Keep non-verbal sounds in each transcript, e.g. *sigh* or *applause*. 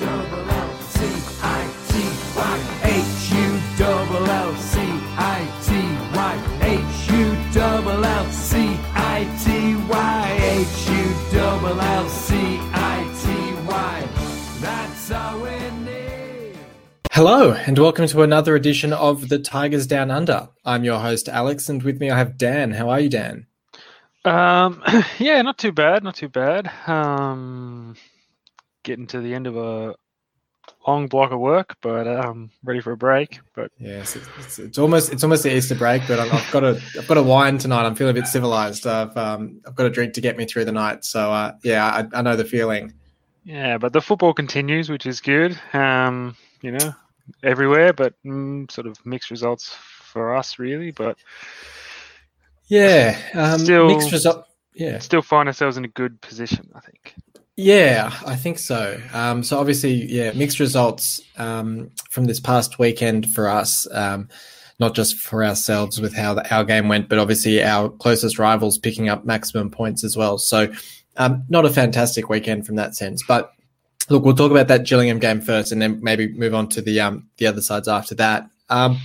double L C I T Y. H U double L C I T Y. H U double L C I T Y. H U double L C I T Y. That's all we need. Hello, and welcome to another edition of the Tigers Down Under. I'm your host, Alex, and with me I have Dan. How are you, Dan? Um, *clears throat* yeah, not too bad, not too bad. Um, getting to the end of a long block of work, but um, ready for a break. But Yes, it's, it's, it's almost it's almost the Easter break, but I've, I've got a I've got a wine tonight. I'm feeling a bit civilized. I've um, I've got a drink to get me through the night. So uh, yeah, I, I know the feeling. yeah, but the football continues, which is good. Um, you know, everywhere, but mm, sort of mixed results for us, really. But Yeah, um, Still- mixed result. Yeah, still find ourselves in a good position, I think. Yeah, I think so. Um, so obviously, yeah, mixed results um, from this past weekend for us. Um, not just for ourselves with how the, our game went, but obviously our closest rivals picking up maximum points as well. So, um, not a fantastic weekend from that sense. But look, we'll talk about that Gillingham game first, and then maybe move on to the um, the other sides after that. Um,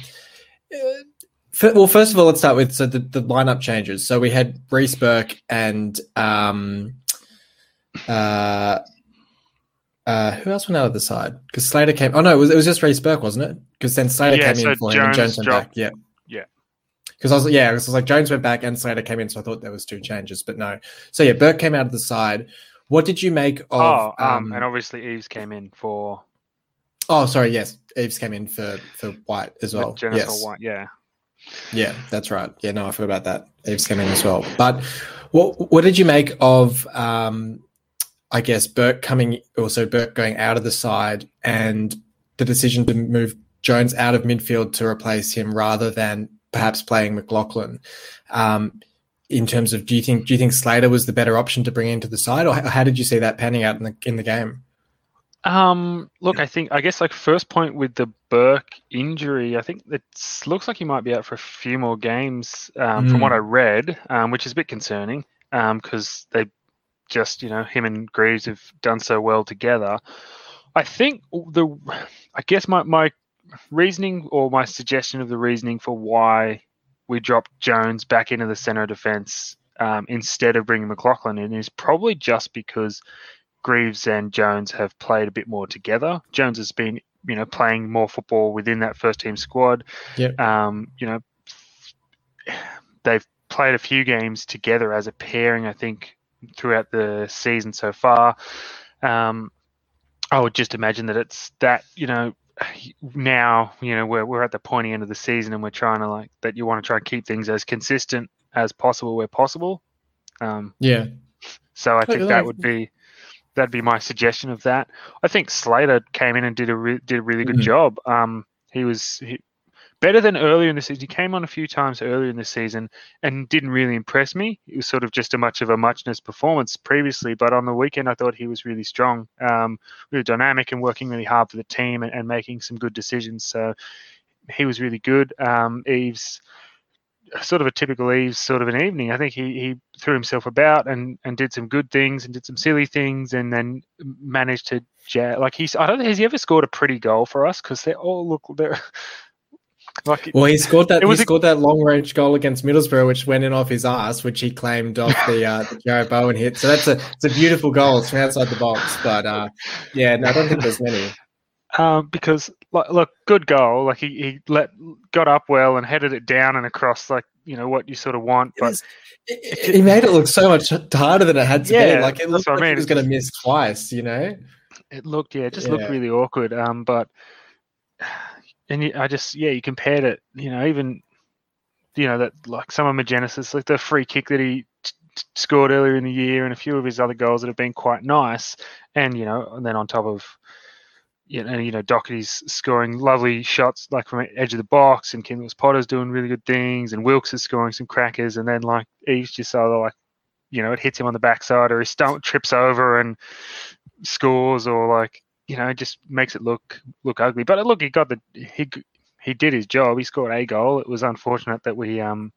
well, first of all, let's start with so the, the lineup changes. So we had Reece Burke and uh, uh, who else went out of the side? Because Slater came. Oh no, it was, it was just Reece Burke, wasn't it? Because then Slater Yeah, came so in for him and Jones Jones went dropped- back. Yeah, yeah. Because I was yeah, it was like Jones went back and Slater came in, so I thought there was two changes, but no. So yeah, Burke came out of the side. What did you make of? oh, um, um, and obviously Eaves came in for oh, sorry, yes, Eaves came in for for Whyte as well. Yes. Whyte. Yeah. Yeah, that's right. Yeah, no, I forgot about that. Eaves came in as well. But what what did you make of um I guess Burke coming also Burke going out of the side and the decision to move Jones out of midfield to replace him rather than perhaps playing McLoughlin. Um in terms of do you think do you think Slater was the better option to bring into the side or how did you see that panning out in the in the game? Um, look, I think I guess like first point with the Burke injury, I think it looks like he might be out for a few more games um, from Mm. what I read, um, which is a bit concerning because they just you know him and Greaves have done so well together. I think the I guess my my reasoning or my suggestion of the reasoning for why we dropped Jones back into the center of defense um, instead of bringing McLoughlin in is probably just because Greaves and Jones have played a bit more together. Jones has been, you know, playing more football within that first team squad. Yep. Um, you know, they've played a few games together as a pairing, I think, throughout the season so far. Um, I would just imagine that it's that, you know, now, you know, we're, we're at the pointy end of the season and we're trying to like that you want to try and keep things as consistent as possible where possible. Um, Yeah. so I think that would be that'd be my suggestion of that. I think Slater came in and did a re- did a really good Mhm. job. Um, he was he, better than earlier in the season. He came on a few times earlier in the season and didn't really impress me. It was sort of just a much of a muchness performance previously, but on the weekend I thought he was really strong, um, really dynamic and working really hard for the team and, and making some good decisions. So he was really good. Um, Eaves sort of a typical Eaves sort of an evening. I think he, he threw himself about and, and did some good things and did some silly things and then managed to ja- like he's I don't think has he ever scored a pretty goal for us because they all look they're *laughs* like Well, he scored that. It he a- scored that long range goal against Middlesbrough, which went in off his ass, which he claimed off the uh, the Jarrod Bowen hit. So that's a it's a beautiful goal. It's from outside the box, but uh, yeah, no, I don't think there's many. um, because like look good goal like he, he let got up well and headed it down and across like you know what you sort of want It but was- it- he made it look so much harder than it had to Yeah, be. Like it looked what I like he was going to miss twice. You know? it looked yeah it just Yeah. looked really awkward um but and i just yeah you compared it you know even you know that like some of Magennis's, like the free kick that he t- t- scored earlier in the year and a few of his other goals that have been quite nice. And you know and then on top of you know, you know Doherty's scoring lovely shots like from edge of the box and Lewis Potter's doing really good things and Wilks is scoring some crackers. And then like Eaves just either like you know it hits him on the backside or he stump trips over and scores or like you know just makes it look look ugly. But look, he got the he he did his job. He scored a goal. It was unfortunate that we um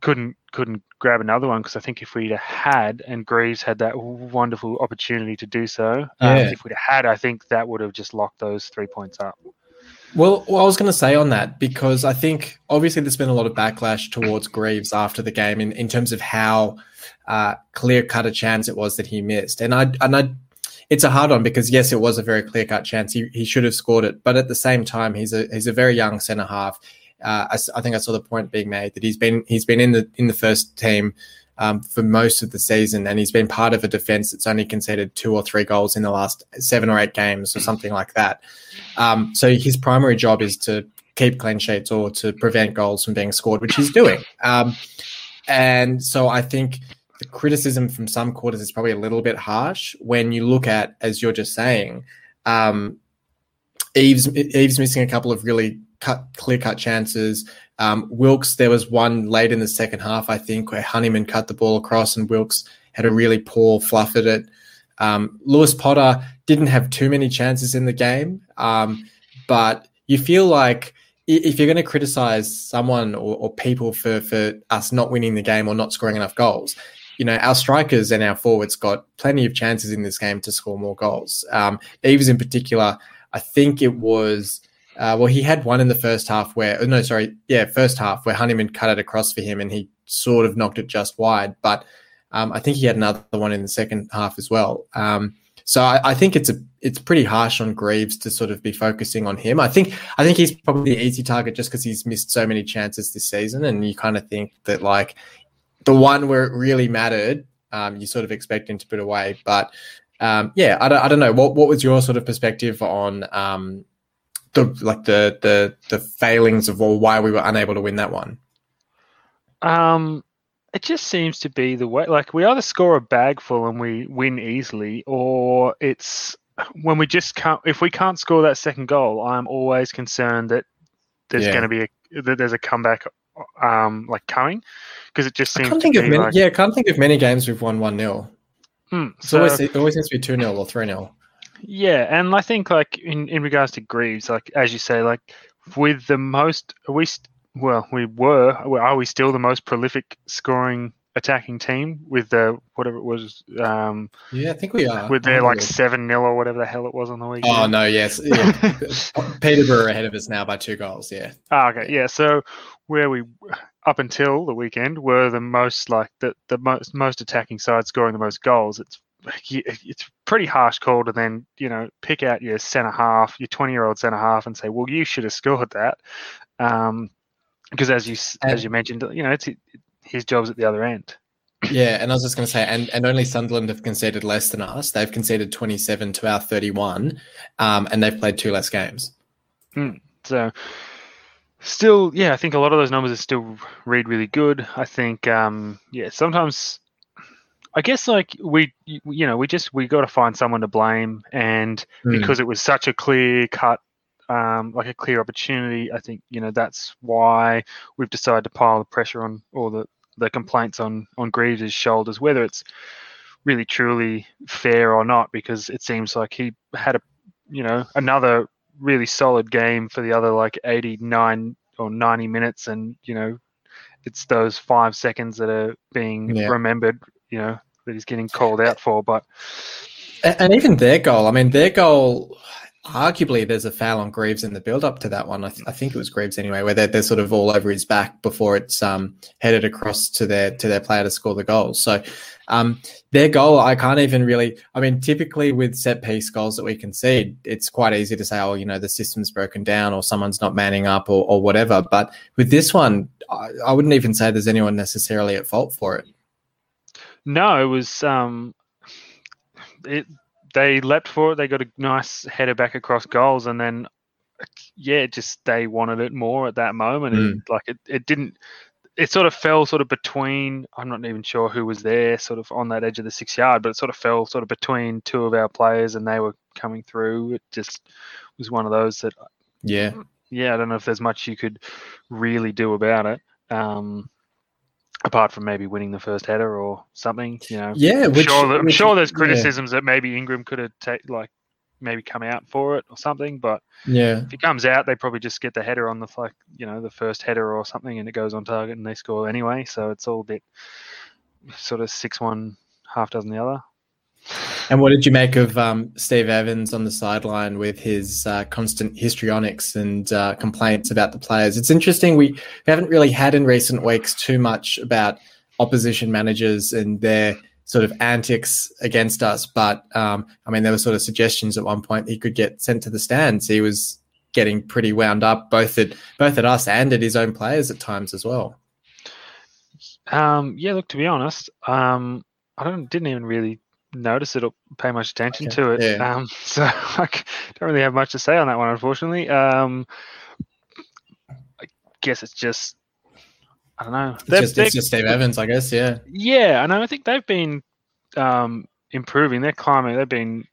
couldn't couldn't grab another one because I think if we'd had and Greaves had that wonderful opportunity to do so, um, if we'd had, I think that would have just locked those three points up. Well, well, I was going to say on that because I think obviously there's been a lot of backlash towards Greaves after the game in, in terms of how uh, clear cut a chance it was that he missed, and I and I, it's a hard one because yes, it was a very clear cut chance. He he should have scored it, but at the same time, he's a he's a very young centre half. Uh, I, I think I saw the point being made that he's been he's been in the in the first team um, for most of the season, and he's been part of a defense that's only conceded two or three goals in the last seven or eight games or something like that. Um, so his primary job is to keep clean sheets or to prevent goals from being scored, which he's doing. Um, and so I think the criticism from some quarters is probably a little bit harsh when you look at, as you're just saying, um, Eaves Eaves missing a couple of really cut clear cut chances. Um, Wilks, there was one late in the second half, I think, where Honeyman cut the ball across and Wilks had a really poor fluff at it. Um, Lewis Potter didn't have too many chances in the game, um, but you feel like if you're going to criticize someone or, or people for for us not winning the game or not scoring enough goals, you know our strikers and our forwards got plenty of chances in this game to score more goals. Um, Eaves in particular, I think it was. Uh, well, he had one in the first half where, oh, no, sorry, yeah, first half where Honeyman cut it across for him and he sort of knocked it just wide. But um, I think he had another one in the second half as well. Um, so I, I think it's a it's pretty harsh on Greaves to sort of be focusing on him. I think I think he's probably the easy target just because he's missed so many chances this season, and you kind of think that like the one where it really mattered, um, you sort of expect him to put away. But um, yeah, I don't, I don't know. What what was your sort of perspective on um, the like the the the failings of or why we were unable to win that one? Um, it just seems to be the way. Like we either score a bag full and we win easily, or it's when we just can't. If we can't score that second goal, I'm always concerned that there's Yeah. going to be a that there's a comeback, um, like coming, because it just I seems can't to think of many. like, yeah, I can't think of many games we've won one 0 hmm, It's so- always it always seems to be two 0 or three 0 Yeah, and I think like in in regards to Greaves, like as you say, like with the most, we st- well, we were, are we still the most prolific scoring attacking team with the whatever it was, um, Yeah, I think we are. with their like have a look. seven 0 or whatever the hell it was on the weekend. Oh no, yes, yeah. *laughs* Peterborough ahead of us now by two goals. Yeah, Ah, okay, yeah. So where we up until the weekend were the most like the the most most attacking side scoring the most goals. It's it's pretty harsh call to then you know pick out your centre half, your twenty year old centre half, and say, well, you should have scored that, um, because as you as you mentioned, you know, it's his job's at the other end. yeah. And I was just going to say, and and only Sunderland have conceded less than us. They've conceded twenty seven to our thirty one, um, and they've played two less games. So still, yeah, I think a lot of those numbers are still read really good. I think, um, yeah, sometimes, I guess like we, you know, we just we got to find someone to blame, and Hmm. because it was such a clear cut, um, like a clear opportunity, I think you know that's why we've decided to pile the pressure on or the the complaints on on Greaves' shoulders, whether it's really truly fair or not, because it seems like he had a, you know, another really solid game for the other like 89 or 90 minutes and you know it's those five seconds that are being Yeah. remembered you know that he's getting called out for but And, and even their goal, I mean, their goal, arguably, there's a foul on Greaves in the build up to that one. I, th- I think it was Greaves anyway, where they're, they're sort of all over his back before it's um, headed across to their to their player to score the goal. So um, their goal, I can't even really. I mean, typically with set piece goals that we concede, it's quite easy to say, oh, you know, the system's broken down or someone's not manning up or, or whatever. But with this one, I, I wouldn't even say there's anyone necessarily at fault for it. no it was um it they leapt for it they got a nice header back across goals and then yeah just they wanted it more at that moment. And like it, it didn't it sort of fell sort of between i'm not even sure who was there sort of on that edge of the six yard but it sort of fell sort of between two of our players and they were coming through. It just was one of those that Yeah. yeah i don't know if there's much you could really do about it. Um apart from maybe winning the first header or something you know Yeah. I'm sure, that- I'm which- sure there's yeah. criticisms that maybe Ingram could have ta- like maybe come out for it or something. But Yeah. if he comes out, they probably just get the header on the like you know the first header or something, and it goes on target and they score anyway. So it's all a bit sort of six one, half dozen the other. And what did you make of um, Steve Evans on the sideline with his uh, constant histrionics and uh, complaints about the players? It's interesting. We, haven't really had in recent weeks too much about opposition managers and their sort of antics against us. But um, I mean, there were sort of suggestions at one point he could get sent to the stands. He was getting pretty wound up, both at both at us and at his own players at times as well. Um, yeah, look, to be honest, um, I don't didn't even really notice it or pay much attention Okay, to it. yeah. Um, *laughs* so I don't really have much to say on that one, unfortunately. Um, I guess it's just I don't know. It's just, it's just Steve Evans, I guess. Yeah. yeah, and I think they've been um, improving. They're climbing. They've been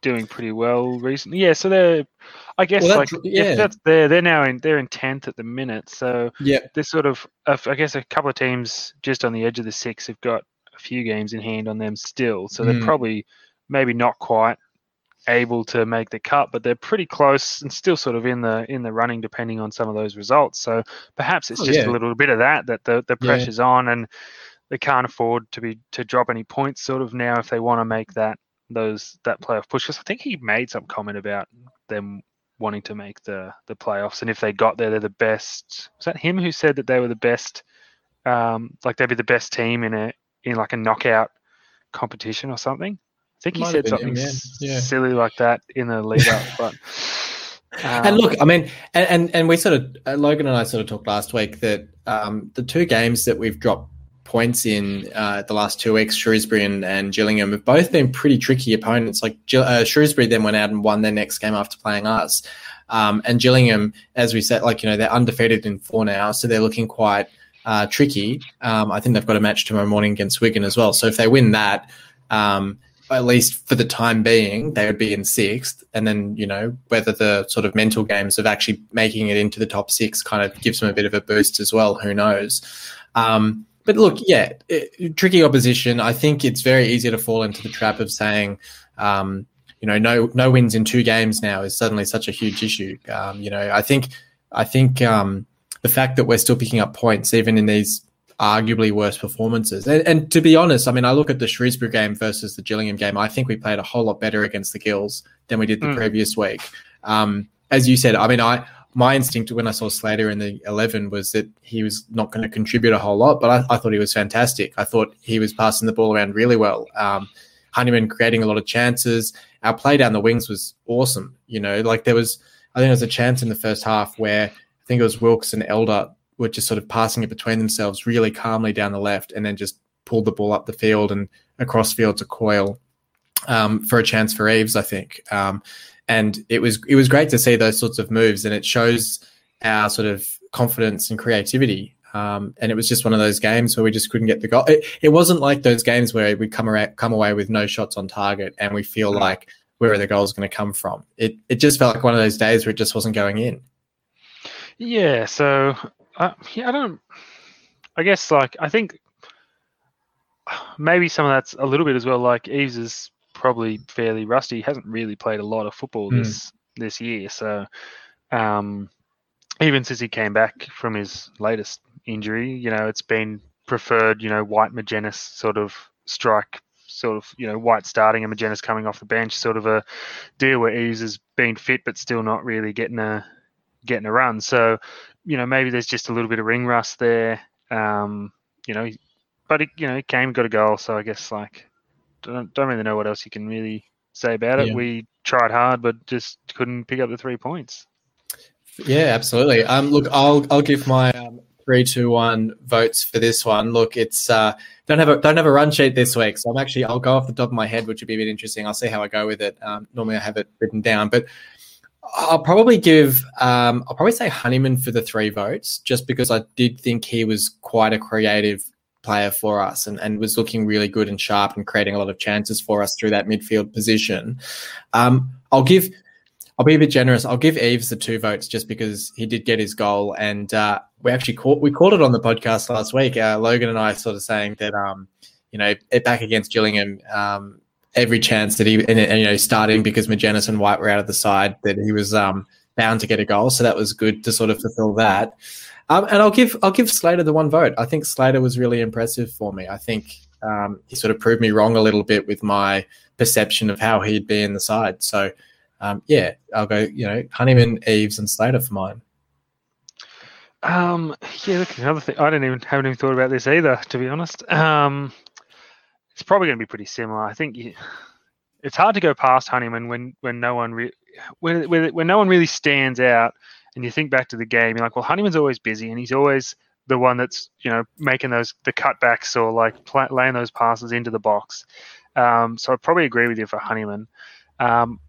doing pretty well recently. Yeah, so they're. I guess Well, like that's- yeah. if that's there, they're now in they're in tenth at the minute. So Yeah. they're sort of I guess a couple of teams just on the edge of the six have got a few games in hand on them still. So they're Mm. probably maybe not quite able to make the cut, but they're pretty close and still sort of in the in the running depending on some of those results. So perhaps it's Oh, just yeah. a little bit of that that the the Yeah. pressure's on and they can't afford to be to drop any points sort of now if they want to make that those that playoff push. Because I think he made some comment about them wanting to make the the playoffs and if they got there they're the best was that him who said that they were the best um like they'd be the best team in a in like a knockout competition or something i think he said something him, yeah. Yeah. silly like that in the lead up but *laughs* and um, look, I mean, and, and and we sort of uh, Logan and I sort of talked last week that um, the two games that we've dropped points in uh, the last two weeks, Shrewsbury and, and Gillingham, have both been pretty tricky opponents. Like uh, Shrewsbury then went out and won their next game after playing us, um, and Gillingham, as we said, like you know they're undefeated in four now, so they're looking quite uh, tricky. Um, I think they've got a match tomorrow morning against Wigan as well. So if they win that. Um, at least for the time being, they would be in sixth. And then, you know, whether the sort of mental games of actually making it into the top six kind of gives them a bit of a boost as well. Who knows? Um, but look, yeah, it, tricky opposition. I think it's very easy to fall into the trap of saying, um, you know, no no wins in two games now is suddenly such a huge issue. Um, you know, I think I think um, the fact that we're still picking up points even in these arguably worse performances. And, and to be honest, I mean, I look at the Shrewsbury game versus the Gillingham game. I think we played a whole lot better against the Gills than we did the Mm. previous week. Um, as you said, I mean, I my instinct when I saw Slater in the eleven was that he was not going to contribute a whole lot, but I, I thought he was fantastic. I thought he was passing the ball around really well. Um, Honeyman creating a lot of chances. Our play down the wings was awesome. You know, like there was, I think there was a chance in the first half where I think it was Wilks and Elder were just sort of passing it between themselves really calmly down the left and then just pulled the ball up the field and across field to Coyle um, for a chance for Eves, I think. Um, and it was it was great to see those sorts of moves, and it shows our sort of confidence and creativity. Um, and it was just one of those games where we just couldn't get the goal. It, it wasn't like those games where we come around, come away with no shots on target, and we feel like where are the goals going to come from. It it just felt like one of those days where it just wasn't going in. Yeah, so uh, yeah, I don't. I guess like I think maybe some of that's a little bit as well. Like Eaves is probably fairly rusty. He hasn't really played a lot of football Hmm. this this year, so um, even since he came back from his latest injury, you know, it's been preferred. You know, Whyte Magennis sort of strike. Sort of, you know, Whyte starting and Magennis coming off the bench, sort of a deal where Eaves has been fit but still not really getting a getting a run. So, you know, maybe there's just a little bit of ring rust there. Um, you know, but it, you know, he came, got a goal. So I guess like don't don't really know what else you can really say about it. Yeah. We tried hard, but just couldn't pick up the three points. Yeah, absolutely. Um, look, I'll I'll give my um, three, two, one votes for this one. Look, it's uh, don't have a don't have a run sheet this week, so I'm actually I'll go off the top of my head, which would be a bit interesting. I'll see how I go with it. Um, normally I have it written down, but I'll probably give um, I'll probably say Honeyman for the three votes, just because I did think he was quite a creative player for us and, and was looking really good and sharp and creating a lot of chances for us through that midfield position. Um, I'll give I'll be a bit generous. I'll give Eaves the two votes just because he did get his goal, and uh, we actually caught we called it on the podcast last week. Uh, Logan and I sort of saying that um, you know it back against Gillingham, um, every chance that he, and, and, you know, starting because Magennis and Whyte were out of the side, that he was um, bound to get a goal. So that was good to sort of fulfill that. Um, and I'll give I'll give Slater the one vote. I think Slater was really impressive for me. I think um, he sort of proved me wrong a little bit with my perception of how he'd be in the side. So um, yeah, I'll go. You know, Honeyman, Eaves, and Slater for mine. Um, yeah, look, another thing. I didn't even haven't even thought about this either, to be honest. Um, it's probably going to be pretty similar. I think you, it's hard to go past Honeyman when when no one re- when, when when no one really stands out, and you think back to the game, you're like, well, Honeyman's always busy, and he's always the one that's you know making those the cutbacks or like pl- laying those passes into the box. Um, so I probably agree with you for Honeyman. Um,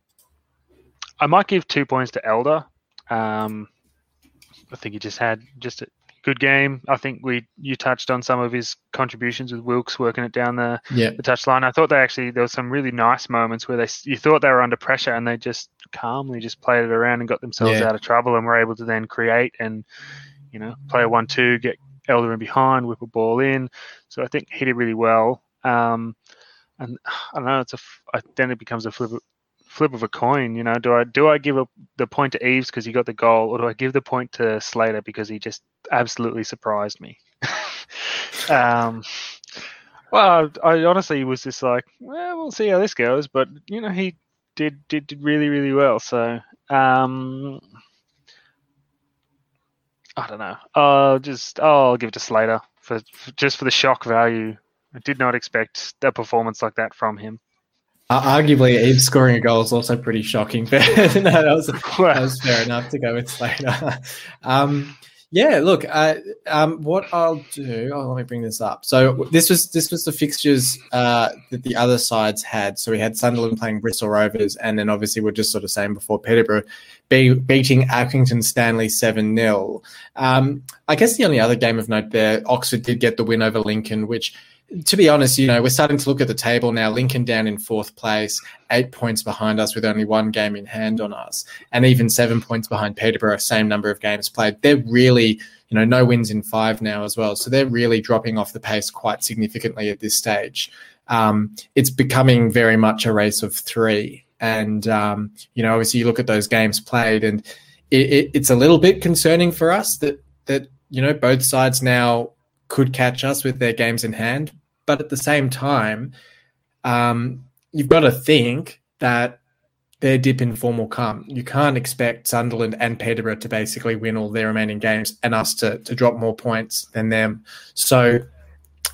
I might give two points to Elder. Um, I think he just had just a good game. I think we you touched on some of his contributions with Wilks working it down the yeah. the touchline. I thought they actually there was some really nice moments where they you thought they were under pressure and they just calmly just played it around and got themselves Yeah. out of trouble and were able to then create and you know play a one-two, get Elder in behind, whip a ball in. So I think he did really well. Um, and *sighs* I don't know. It's a then it becomes a flip flip of a coin. You know, do I do I give a, the point to Eaves because he got the goal, or do I give the point to Slater because he just absolutely surprised me? *laughs* um, well, I honestly was just like, well, we'll see how this goes. But you know, he did did, did really really well. So um, I don't know. I'll just I'll give it to Slater for, for just for the shock value. I did not expect a performance like that from him. Uh, arguably, Eve scoring a goal is also pretty shocking, but *laughs* no, that was that was fair enough to go with Slater. *laughs* um, yeah, look, uh, um, what I'll do. Oh, let me bring this up. So this was this was the fixtures uh, that the other sides had. So we had Sunderland playing Bristol Rovers, and then obviously we're just sort of saying before Peterborough be, beating Accrington Stanley seven 0 um, I guess the only other game of note there, Oxford did get the win over Lincoln, which to be honest, you know, we're starting to look at the table now. Lincoln down in fourth place, eight points behind us with only one game in hand on us, and even seven points behind Peterborough, same number of games played. They're really, you know, no wins in five now as well. So they're really dropping off the pace quite significantly at this stage. Um, it's becoming very much a race of three. And, um, you know, obviously you look at those games played and it, it, it's a little bit concerning for us that, that, you know, both sides now could catch us with their games in hand. But at the same time, um, you've got to think that their dip in form will come. You can't expect Sunderland and Peterborough to basically win all their remaining games and us to, to drop more points than them. So,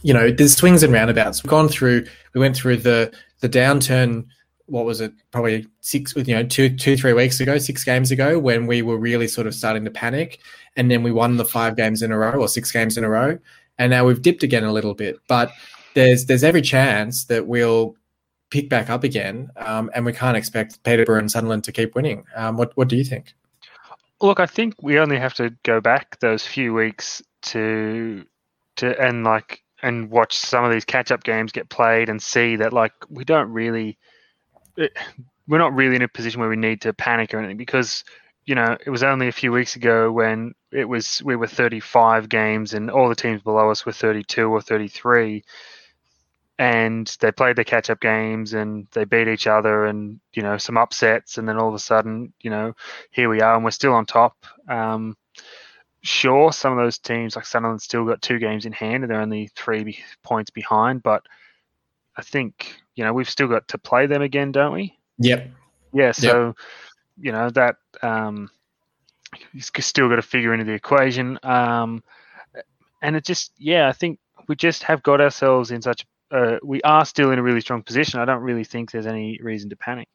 you know, there's swings and roundabouts. We've gone through, we went through the the downturn. What was it? Probably six, you know, two, two, three weeks ago, six games ago, when we were really sort of starting to panic, and then we won the five games in a row or six games in a row, and now we've dipped again a little bit. But there's there's every chance that we'll pick back up again, um, and we can't expect Peterborough and Sunderland to keep winning. Um, what what do you think? Look, I think we only have to go back those few weeks to to and like and watch some of these catch up games get played and see that like we don't really it, we're not really in a position where we need to panic or anything because you know it was only a few weeks ago when it was we were 35 games and all the teams below us were 32 or 33 and they played their catch up games and they beat each other and you know some upsets. And then all of a sudden you know here we are and we're still on top. Um, sure some of those teams like Sunderland still got two games in hand and they're only three points behind. But I think you know we've still got to play them again don't we? Yep. yeah so you know that um he's still got to figure into the equation um and it just yeah i think we just have got ourselves in such uh, we are still in a really strong position i don't really think there's any reason to panic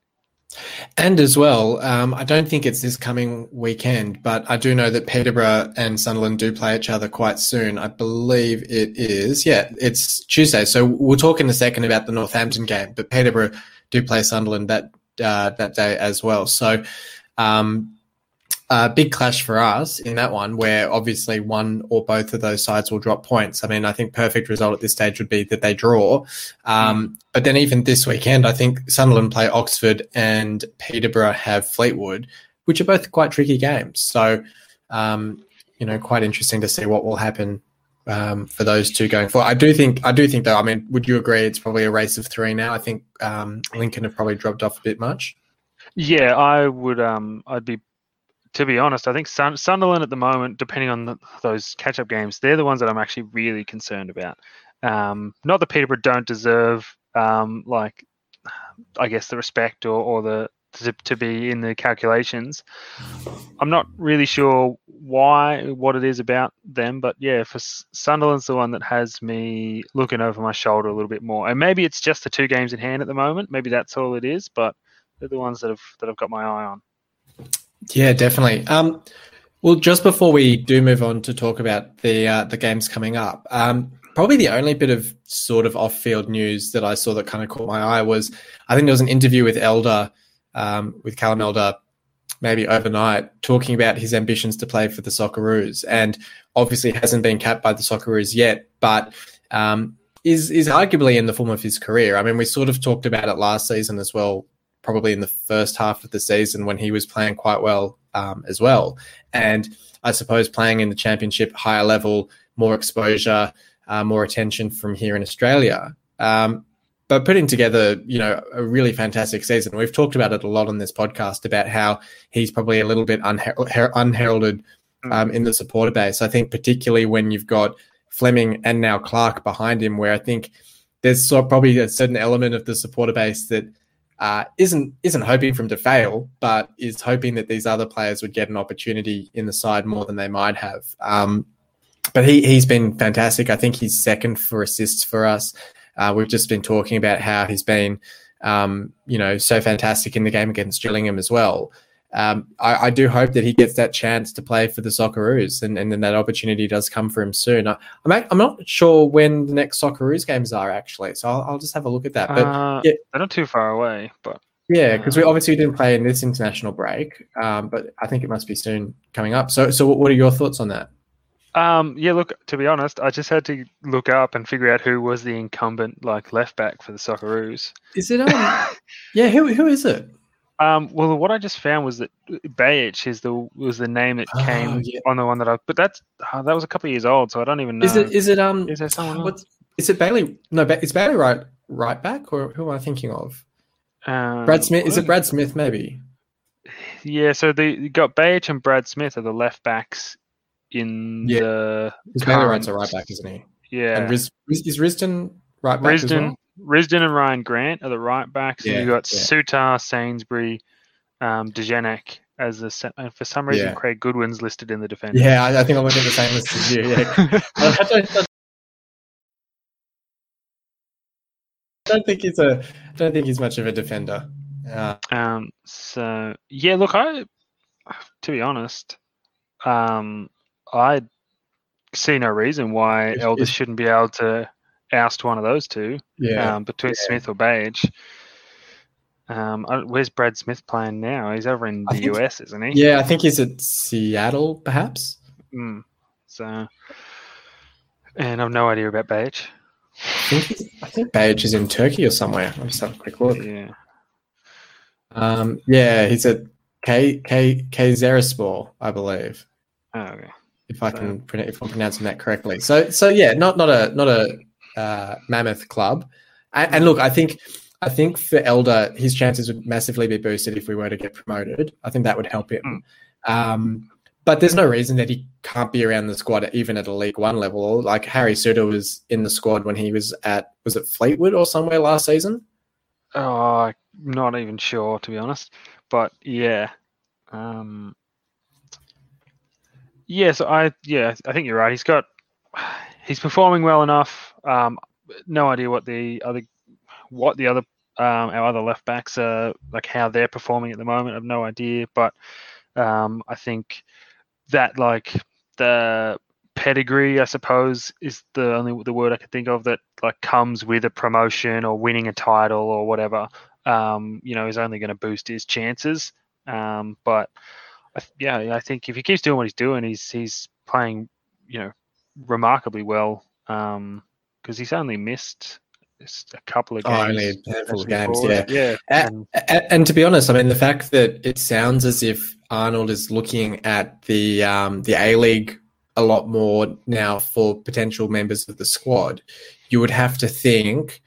And as well, um, I don't think it's this coming weekend, but I do know that Peterborough and Sunderland do play each other quite soon. I believe it is. Yeah, it's Tuesday. So we'll talk in a second about the Northampton game, but Peterborough do play Sunderland that uh, that day as well. So um, a big clash for us in that one, where obviously one or both of those sides will drop points. I mean, I think perfect result at this stage would be that they draw. Um, but then even this weekend, I think Sunderland play Oxford and Peterborough have Fleetwood, which are both quite tricky games. So, um, you know, quite interesting to see what will happen um, for those two going forward. I do think, I do think though. I mean, would you agree? It's probably a race of three now. I think um, Lincoln have probably dropped off a bit much. Yeah, I would. Um, I'd be, to be honest, I think Sun- Sunderland at the moment, depending on the, those catch-up games, they're the ones that I'm actually really concerned about. Um, not that Peterborough don't deserve, um, like, I guess the respect or, or the to, to be in the calculations. I'm not really sure why, what it is about them, but yeah, for Sunderland's the one that has me looking over my shoulder a little bit more. And maybe it's just the two games in hand at the moment. Maybe that's all it is, but they're the ones that have that I've got my eye on. Yeah, definitely. Um, well, just before we do move on to talk about the uh, the games coming up, um, probably the only bit of sort of off field news that I saw that kind of caught my eye was I think there was an interview with Elder, um, with Callum Elder, maybe overnight, talking about his ambitions to play for the Socceroos, and obviously hasn't been capped by the Socceroos yet, but um, is is arguably in the form of his career. I mean, we sort of talked about it last season as well probably in the first half of the season when he was playing quite well um, as well. And I suppose playing in the championship, higher level, more exposure, uh, more attention from here in Australia. Um, but putting together, you know, a really fantastic season. We've talked about it a lot on this podcast about how he's probably a little bit unher- unheralded mm. um, in the supporter base. I think particularly when you've got Fleming and now Clark behind him, where I think there's sort of probably a certain element of the supporter base that uh, isn't isn't hoping for him to fail, but is hoping that these other players would get an opportunity in the side more than they might have. Um, but he he's been fantastic. I think he's second for assists for us. Uh, we've just been talking about how he's been, um, you know, so fantastic in the game against Gillingham as well um, I, I, do hope that he gets that chance to play for the Socceroos and, and then that opportunity does come for him soon. I, am I'm not sure when the next Socceroos games are actually, so I'll, I'll just have a look at that. But uh, yeah, they're not too far away, but yeah, because we obviously didn't play in this international break, um, but I think it must be soon coming up. So, so what are your thoughts on that? Um, yeah, look, to be honest, I just had to look up and figure out who was the incumbent like left back for the Socceroos. Is it? Um, *laughs* yeah, who who is it? Um, well, what I just found was that Behich is the was the name that came oh, yeah. on the one that I. But that's uh, that was a couple of years old, so I don't even know. Is it? Is it? Um, is there someone? What's, is it Bailey? No, is Bailey right right back or who am I thinking of? Um, Brad Smith. Is it Brad Smith? Maybe. Yeah. So the you got Behich and Brad Smith are the left backs in yeah. the. Bailey Wright's a right back, isn't he? Yeah. And Riz, is Risdon right back Risdon, well? Risdon and Rhyan Grant are the right backs. Yeah, and you've got yeah. Souttar, Sainsbury, um, Degenek as the and for some reason yeah. Craig Goodwin's listed in the defence. Yeah, I, I, think I'm looking at the same list as you. Yeah. *laughs* I, don't, I, don't, think he's a. I don't think he's much of a defender. Uh, um. So yeah, look, I to be honest, um, I see no reason why Elders shouldn't be able to oust one of those two. Yeah. Um, between yeah. Smith or Behich. Um, where's Brad Smith playing now? He's over in the think, US, isn't he? Yeah, I think he's at Seattle, perhaps. Mm, so, and I've no idea about Behich. I think, I think Behich is in Turkey or somewhere. I'll just have a quick look. Yeah. Um, yeah, he's at K K K Kayserispor, I believe. Oh, okay. If I so. can, if I'm pronouncing that correctly. So, so yeah, not not a not a uh, mammoth club. And, and, look, I think I think for Elder, his chances would massively be boosted if we were to get promoted. I think that would help him. Mm. Um, but there's no reason that he can't be around the squad even at a League One level. Like Harry Souttar was in the squad when he was at was it Fleetwood or somewhere last season? Oh, I'm not even sure to be honest. But yeah, um, yes, I yeah, I think you're right. He's got he's performing well enough. Um, no idea what the other what the other um, our other left backs are like how they're performing at the moment. I've no idea, but um, I think that like the pedigree, I suppose, is the only the word I can think of that like comes with a promotion or winning a title or whatever. Um, you know, is only going to boost his chances. Um, but yeah, I think if he keeps doing what he's doing, he's he's playing, you know, remarkably well. Um, because he's only missed a couple of games. Oh, only a handful of games, yeah. Yeah. And, and, and, to be honest, I mean, the fact that it sounds as if Arnold is looking at the um, the A League a lot more now for potential members of the squad, you would have to think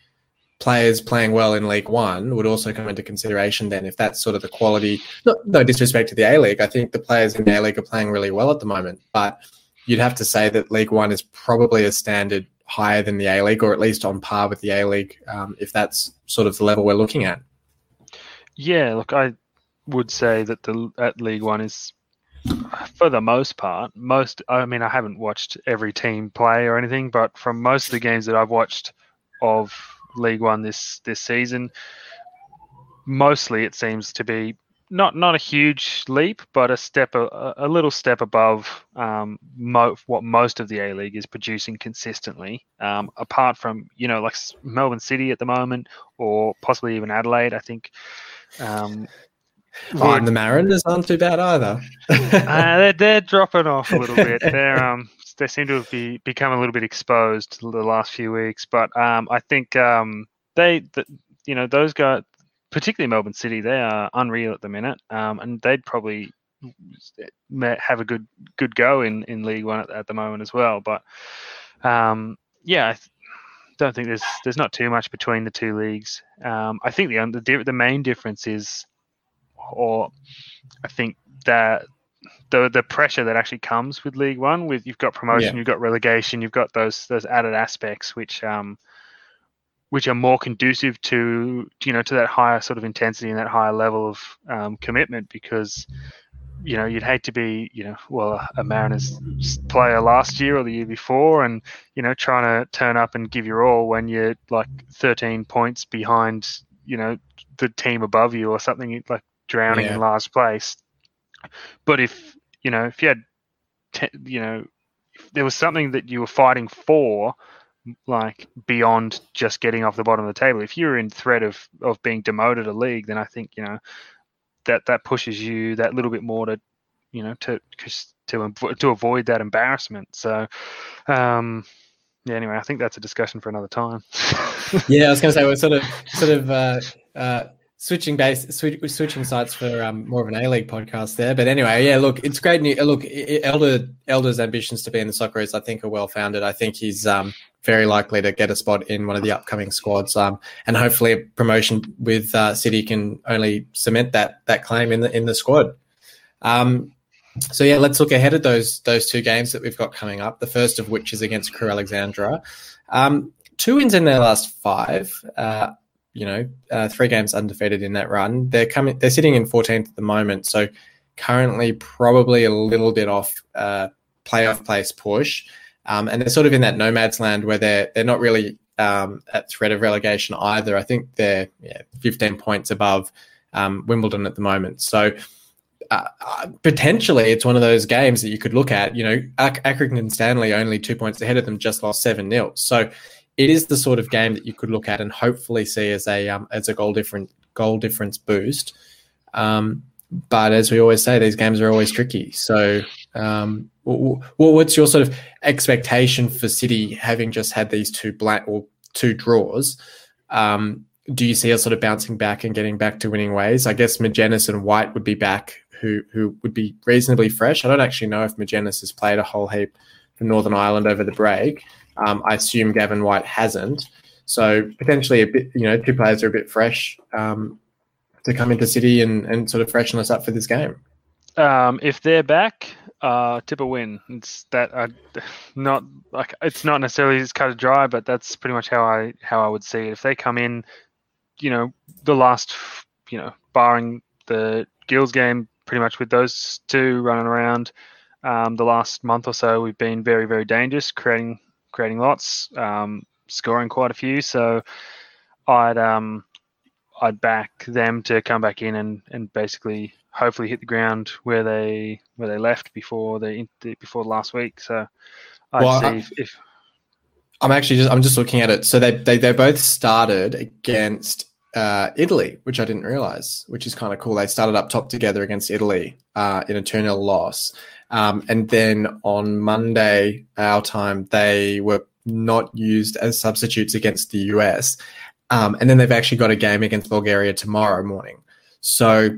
players playing well in League One would also come into consideration then if that's sort of the quality. No, no disrespect to the A League. I think the players in the A League are playing really well at the moment, but you'd have to say that League One is probably a standard higher than the A League, or at least on par with the A League, um, if that's sort of the level we're looking at. Yeah, look, I would say that the at League One is, for the most part, most. I mean, I haven't watched every team play or anything, but from most of the games that I've watched of League One this this season, mostly it seems to be not not a huge leap, but a step a, a little step above um, mo- what most of the A League is producing consistently. Um, apart from you know like Melbourne City at the moment, or possibly even Adelaide, I think. Um, oh, and the Mariners aren't too bad either. *laughs* uh, they're, they're dropping off a little bit. *laughs* They're um they seem to have be, become a little bit exposed the last few weeks, but um I think um they the, you know those guys particularly Melbourne City, they are unreal at the minute, um, and they'd probably have a good good go in, in League One at, at the moment as well. But um, yeah, I th- don't think there's there's not too much between the two leagues. Um, I think the, the the main difference is, or I think that the the pressure that actually comes with League One, with you've got promotion, yeah. you've got relegation, you've got those those added aspects which um, which are more conducive to you know to that higher sort of intensity and that higher level of um, commitment because you know you'd hate to be you know well a Mariners player last year or the year before and you know trying to turn up and give your all when you're like 13 points behind you know the team above you or something like drowning yeah. in last place but if you know if you had te- you know if there was something that you were fighting for like beyond just getting off the bottom of the table. If you're in threat of of being demoted a league, then I think you know that that pushes you that little bit more to you know to to to avoid that embarrassment. So. um yeah, anyway, I think that's a discussion for another time. *laughs* yeah, I was going to say we're sort of sort of uh, uh, switching base, switch, switching sites for um, more of an A League podcast there. But anyway, yeah, look, it's great news. Look, Elder Elder's ambitions to be in the Socceroos, I think, are well founded. I think he's um, very likely to get a spot in one of the upcoming squads, um, and hopefully a promotion with uh, City can only cement that that claim in the in the squad. Um, so yeah, let's look ahead at those those two games that we've got coming up. The first of which is against Crewe Alexandra. Um, two wins in their last five. Uh, you know, uh, three games undefeated in that run. They're coming. They're sitting in 14th at the moment, so currently probably a little bit off uh, playoff place push. Um, and they're sort of in that nomads land where they're they're not really um, at threat of relegation either. I think they're yeah, 15 points above um, Wimbledon at the moment. So uh, uh, potentially it's one of those games that you could look at. You know, Ac- Accrington Stanley only two points ahead of them, just lost seven 0 So it is the sort of game that you could look at and hopefully see as a um, as a goal different goal difference boost. Um, but as we always say, these games are always tricky. So, um, what's your sort of expectation for City having just had these two black or two draws? Um, do you see us sort of bouncing back and getting back to winning ways? I guess Magennis and Whyte would be back, who who would be reasonably fresh. I don't actually know if Magennis has played a whole heap for Northern Ireland over the break. Um, I assume Gavin Whyte hasn't. So potentially a bit, you know, two players are a bit fresh um, to come into City and, and sort of freshen us up for this game. Um, if they're back, uh, tip a win. It's that *laughs* not like it's not necessarily just cut and dry, but that's pretty much how I how I would see it. If they come in, you know, the last, you know, barring the Gills game, pretty much with those two running around, um, the last month or so, we've been very very dangerous, creating creating lots, um, scoring quite a few. So I'd um, I'd back them to come back in and, and basically hopefully hit the ground where they where they left before the before last week. So I'd well, see if, if, I'm actually just I'm just looking at it. So they they they both started against uh, Italy, which I didn't realize, which is kind of cool. They started up top together against Italy uh, in a 2 0 loss. Um, and then on Monday, our time, they were not used as substitutes against the US. Um, and then they've actually got a game against Bulgaria tomorrow morning. So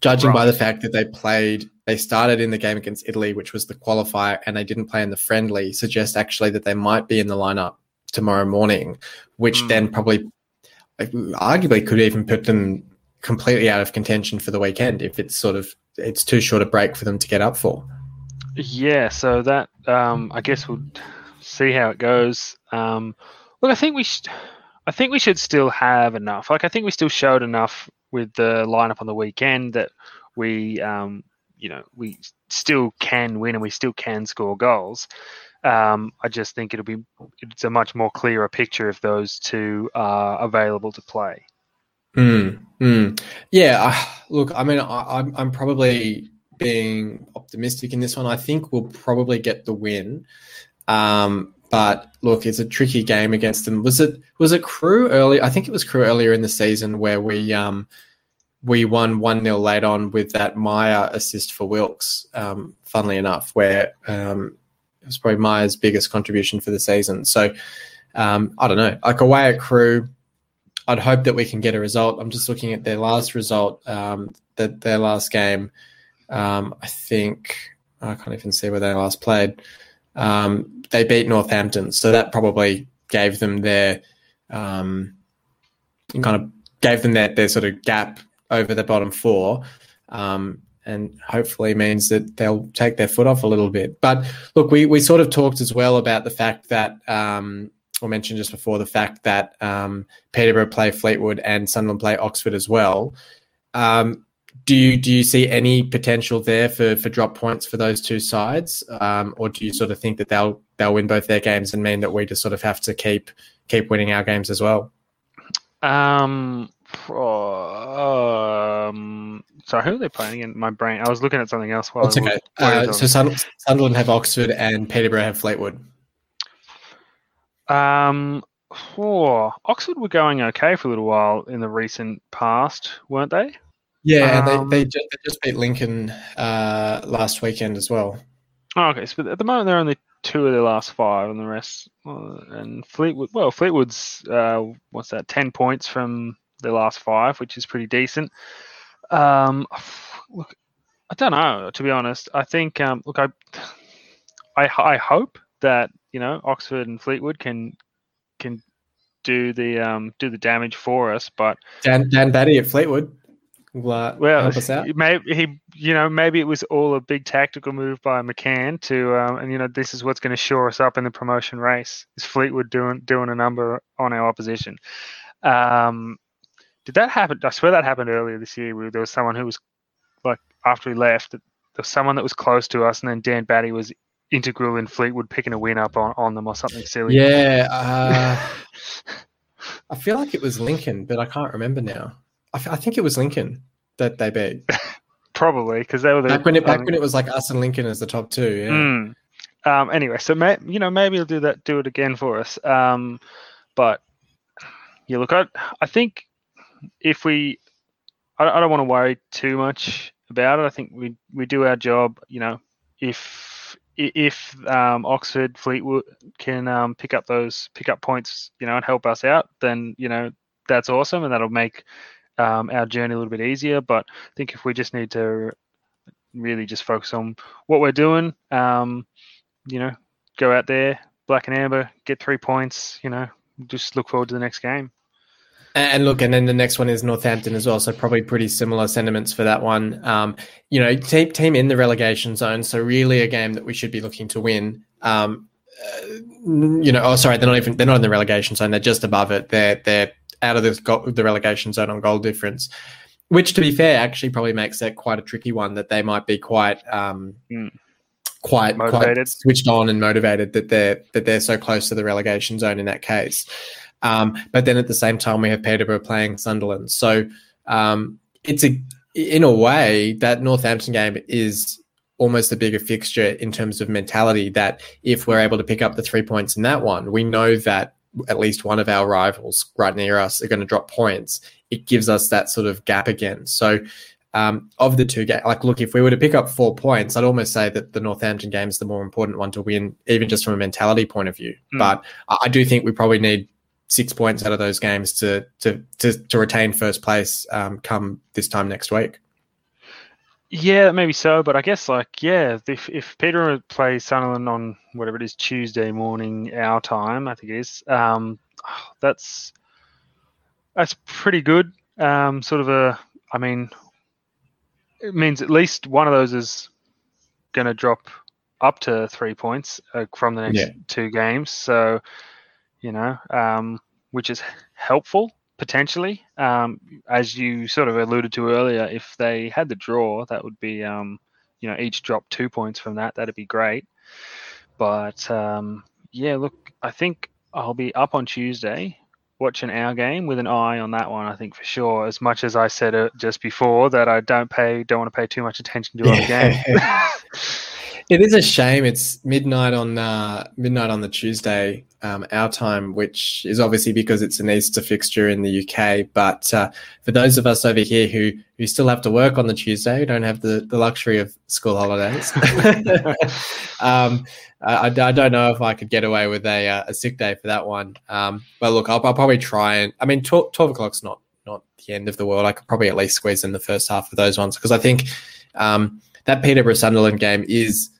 judging by the fact that they played, they started in the game against Italy, which was the qualifier, and they didn't play in the friendly, suggests actually that they might be in the lineup tomorrow morning, which Hmm. then probably, arguably, could even put them completely out of contention for the weekend if it's sort of it's too short a break for them to get up for. Yeah, so that um, I guess we'll see how it goes. Um, look, I think we I think we should still have enough. Like I think we still showed enough with the lineup on the weekend that we um, you know we still can win and we still can score goals. Um, I just think it'll be it's a much more clearer picture if those two are available to play. Mm, mm. Yeah, uh, look, I mean, I, I'm I'm probably being optimistic in this one. I think we'll probably get the win. Um, but look, it's a tricky game against them. Was it was it Crewe early? I think it was Crewe earlier in the season where we um we won one 0 late on with that Meyer assist for Wilks. Um, funnily enough, where um, it was probably Meyer's biggest contribution for the season. So um, I don't know, like away at Crewe. I'd hope that we can get a result. I'm just looking at their last result, um, that their last game. Um, I think I can't even see where they last played. Um, they beat Northampton, so that probably gave them their um, kind of gave them their, their sort of gap over the bottom four, um, and hopefully means that they'll take their foot off a little bit. But look, we we sort of talked as well about the fact that. Um, or mentioned just before the fact that um, Peterborough play Fleetwood and Sunderland play Oxford as well. Um, do you do you see any potential there for for drop points for those two sides, um, or do you sort of think that they'll they'll win both their games and mean that we just sort of have to keep keep winning our games as well? Um, um, sorry, who are they playing in my brain? I was looking at something else while That's okay. while you were Uh, so Sun- Sunderland have Oxford and Peterborough have Fleetwood. Um, oh, Oxford were going okay for a little while in the recent past, weren't they? Yeah, Um, they, they, just, they just beat Lincoln uh, last weekend as well. Oh, okay, so at the moment they're only two of their last five, and the rest. Uh, and Fleetwood, well, Fleetwood's uh, what's that? Ten points from their last five, which is pretty decent. Um, look, I don't know. To be honest, I think um, look, I, I, I hope that you know Oxford and Fleetwood can can do the um, do the damage for us, but Dan Dan Batty at Fleetwood will uh, well, help us out. maybe he, you know, maybe it was all a big tactical move by McCann to, um, and you know, this is what's going to shore us up in the promotion race. Is Fleetwood doing doing a number on our opposition? Um, did that happen? I swear that happened earlier this year. Where there was someone who was like after he left, there was someone that was close to us, and then Dan Batty was integral in Fleetwood picking a win up on, on them or something silly. Yeah, *laughs* uh, I feel like it was Lincoln, but I can't remember now. I, I think it was Lincoln that they beat *laughs* probably because they were the back when it back um, when it was like us and Lincoln as the top two. Yeah. Mm. Um, anyway, so may, you know maybe he'll do that, do it again for us. Um, but yeah, look, I I think if we, I, I don't want to worry too much about it. I think we we do our job. You know, if if um, Oxford Fleetwood can um, pick up those pick up points, you know, and help us out, then you know that's awesome, and that'll make um, our journey a little bit easier. But I think if we just need to really just focus on what we're doing, um, you know, go out there, black and amber, get three points, you know, just look forward to the next game. And look, and then the next one is Northampton as well. So probably pretty similar sentiments for that one. Um, you know, team team in the relegation zone, so really a game that we should be looking to win. Um, uh, you know, oh sorry, they're not even they're not in the relegation zone. They're just above it. They're they're out of the go- the relegation zone on goal difference. Which, to be fair, actually probably makes that quite a tricky one. That they might be quite um, Mm. quite Motivated. quite switched on and motivated that they're that they're so close to the relegation zone in that case. Um, but then at the same time, we have Peterborough playing Sunderland. So um, it's a, in a way, that Northampton game is almost a bigger fixture in terms of mentality. That if we're able to pick up the three points in that one, we know that at least one of our rivals right near us are going to drop points. It gives us that sort of gap again. So. Um, of the two games, like, look, if we were to pick up four points, I'd almost say that the Northampton game is the more important one to win, even just from a mentality point of view. Mm. But I I do think we probably need six points out of those games to to to, to retain first place um, come this time next week. Yeah, maybe so, but I guess like yeah, if if Peter plays Sunderland on whatever it is Tuesday morning our time, I think it is. Um, *sighs* that's that's pretty good. Um, sort of a, I mean, it means at least one of those is going to drop up to three points uh, from the next Yeah. two games. So, you know, um, which is helpful potentially. Um, as you sort of alluded to earlier, if they had the draw, that would be, um, you know, each drop two points from that. That'd be great. But um, yeah, look, I think I'll be up on Tuesday watching our game with an eye on that one. I think for sure. As much as I said it just before that I don't pay, don't want to pay too much attention to other games. *laughs* *laughs* It is a shame. It's midnight on uh, midnight on the Tuesday, um, our time, which is obviously because it's an Easter fixture in the UK. But uh, for those of us over here who who still have to work on the Tuesday, who don't have the, the luxury of school holidays, *laughs* um, I, I don't know if I could get away with a, uh, a sick day for that one. Um, but look, I'll, I'll probably try and. I mean, 12, 12 o'clock's not not the end of the world. I could probably at least squeeze in the first half of those ones because I think um, that Peterborough Sunderland game is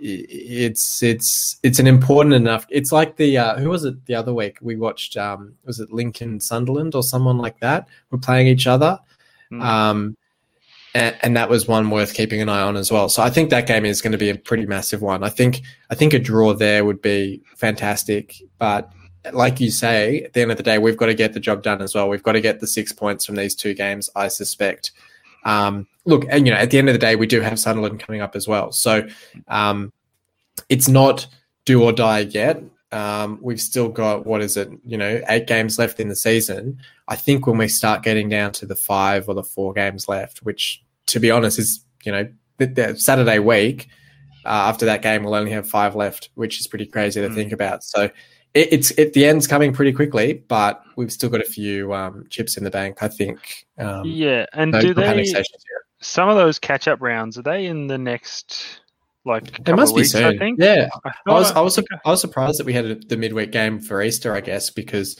it's it's it's an important enough. It's like the uh, who was it the other week we watched? Um, was it Lincoln Sunderland or someone like that? Were playing each other, Mm. um, and, and that was one worth keeping an eye on as well. So I think that game is going to be a pretty massive one. I think I think a draw there would be fantastic, but like you say, at the end of the day, we've got to get the job done as well. We've got to get the six points from these two games. I suspect. Um, look, and you know, at the end of the day, we do have Sunderland coming up as well. So um, it's not do or die yet. Um, we've still got what is it? You know, eight games left in the season. I think when we start getting down to the five or the four games left, which to be honest is you know the, the Saturday week uh, after that game, we'll only have five left, which is pretty crazy to Mm. think about. So it, it's it, the end's coming pretty quickly, but we've still got a few um, chips in the bank. I think. Um, yeah, and no do they some of those catch up rounds are they in the next like It must be weeks? soon. I think. Yeah, I, I was I was I was surprised that we had a, the midweek game for Easter, I guess, because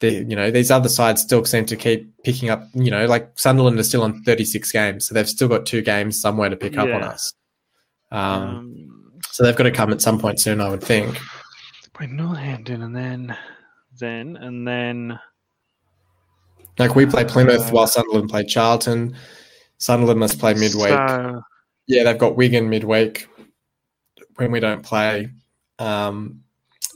the you know these other sides still seem to keep picking up. You know, like Sunderland is still on thirty six games, so they've still got two games somewhere to pick up on us. Um, um, so they've got to come at some point soon, I would think. Play Northampton and then then and then Like we play Plymouth Uh, while Sunderland play Charlton. Sunderland must play midweek. So, yeah, they've got Wigan midweek when we don't play. Um,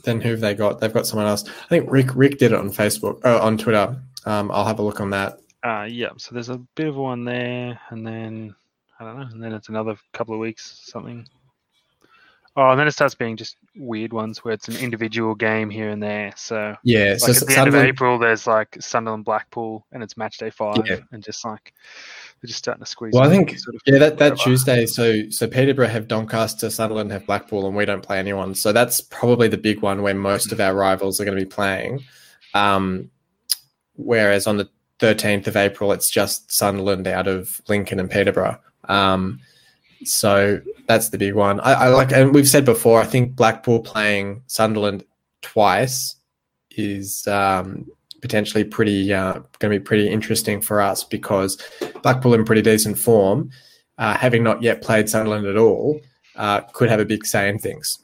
then who've they got? They've got someone else. I think Rick Rick did it on Facebook, oh, on Twitter. Um, I'll have a look on that. uh, yeah, so there's a bit of one there, and then I don't know, and then it's another couple of weeks something. Oh, and then it starts being just weird ones where it's an individual game here and there. So Yeah, like so at the end of April, there's like Sunderland Blackpool, and it's match day five, Yeah. and just like they're just starting to squeeze. Well, I think sort of yeah, that, that whatever. Tuesday. So so Peterborough have Doncaster, Sunderland have Blackpool, and we don't play anyone. So that's probably the big one where most of our rivals are going to be playing. Um, whereas on the 13th of April, it's just Sunderland out of Lincoln and Peterborough. Um, so that's the big one. I, I like, and we've said before. I think Blackpool playing Sunderland twice is um, potentially pretty uh, going to be pretty interesting for us because Blackpool in pretty decent form, uh, having not yet played Sunderland at all, uh, could have a big say in things.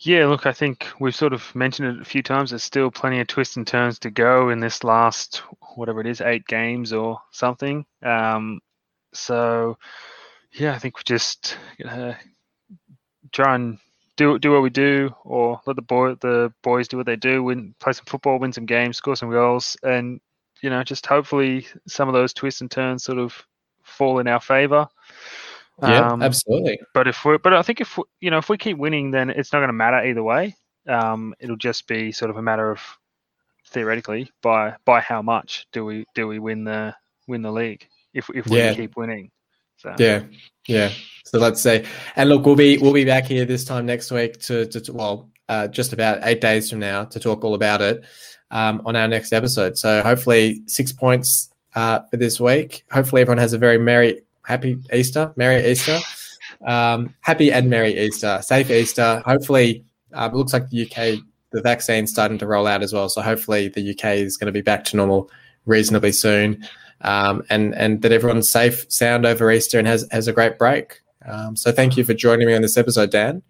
Yeah, look, I think we've sort of mentioned it a few times. There's still plenty of twists and turns to go in this last, whatever it is, eight games or something. Um, so, yeah, I think we just uh, try and do do what we do, or let the boy the boys do what they do, win, play some football, win some games, score some goals, and you know, just hopefully some of those twists and turns sort of fall in our favor. Yeah, Um, absolutely. but if we but I think if we, you know if we keep winning, then it's not going to matter either way. Um, it'll just be sort of a matter of theoretically by by how much do we do we win the win the league if if we Yeah. keep winning. So Yeah, yeah. So let's say, and look, we'll be we'll be back here this time next week to to, to well, uh, just about eight days from now to talk all about it um, on our next episode. So hopefully six points uh, for this week. Hopefully everyone has a very merry, happy Easter, merry Easter, um, happy and merry Easter, safe Easter. Hopefully, uh, it looks like the UK the vaccine's starting to roll out as well. So hopefully the UK is going to be back to normal reasonably soon. Um, and and that everyone's safe, sound over Easter, and has has a great break. Um, so thank you for joining me on this episode, Dan.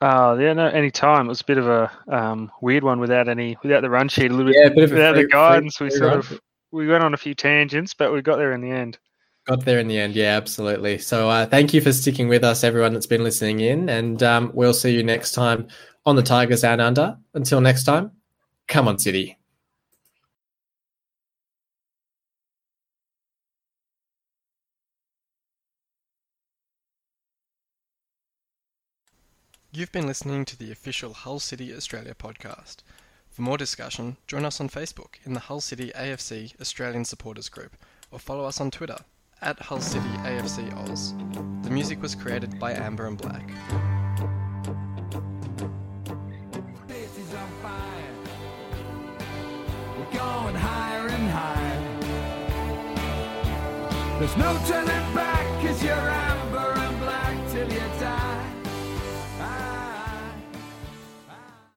Oh yeah, no, any time. It was a bit of a um, weird one without any without the run sheet, a little Yeah, a bit, without free- the guidance. free- we sort run. of we went on a few tangents, but we got there in the end. Got there in the end, yeah, absolutely. So uh, thank you for sticking with us, everyone that's been listening in, and um, we'll see you next time on the Tigers Down Under. Until next time, come on, City. You've been listening to the official Hull City Australia podcast. For more discussion, join us on Facebook in the Hull City AFC Australian Supporters Group or follow us on Twitter at Hull City AFC Oz. The music was created by Amber and Black. City's on fire. We're going higher and higher. There's no turning back, cause you're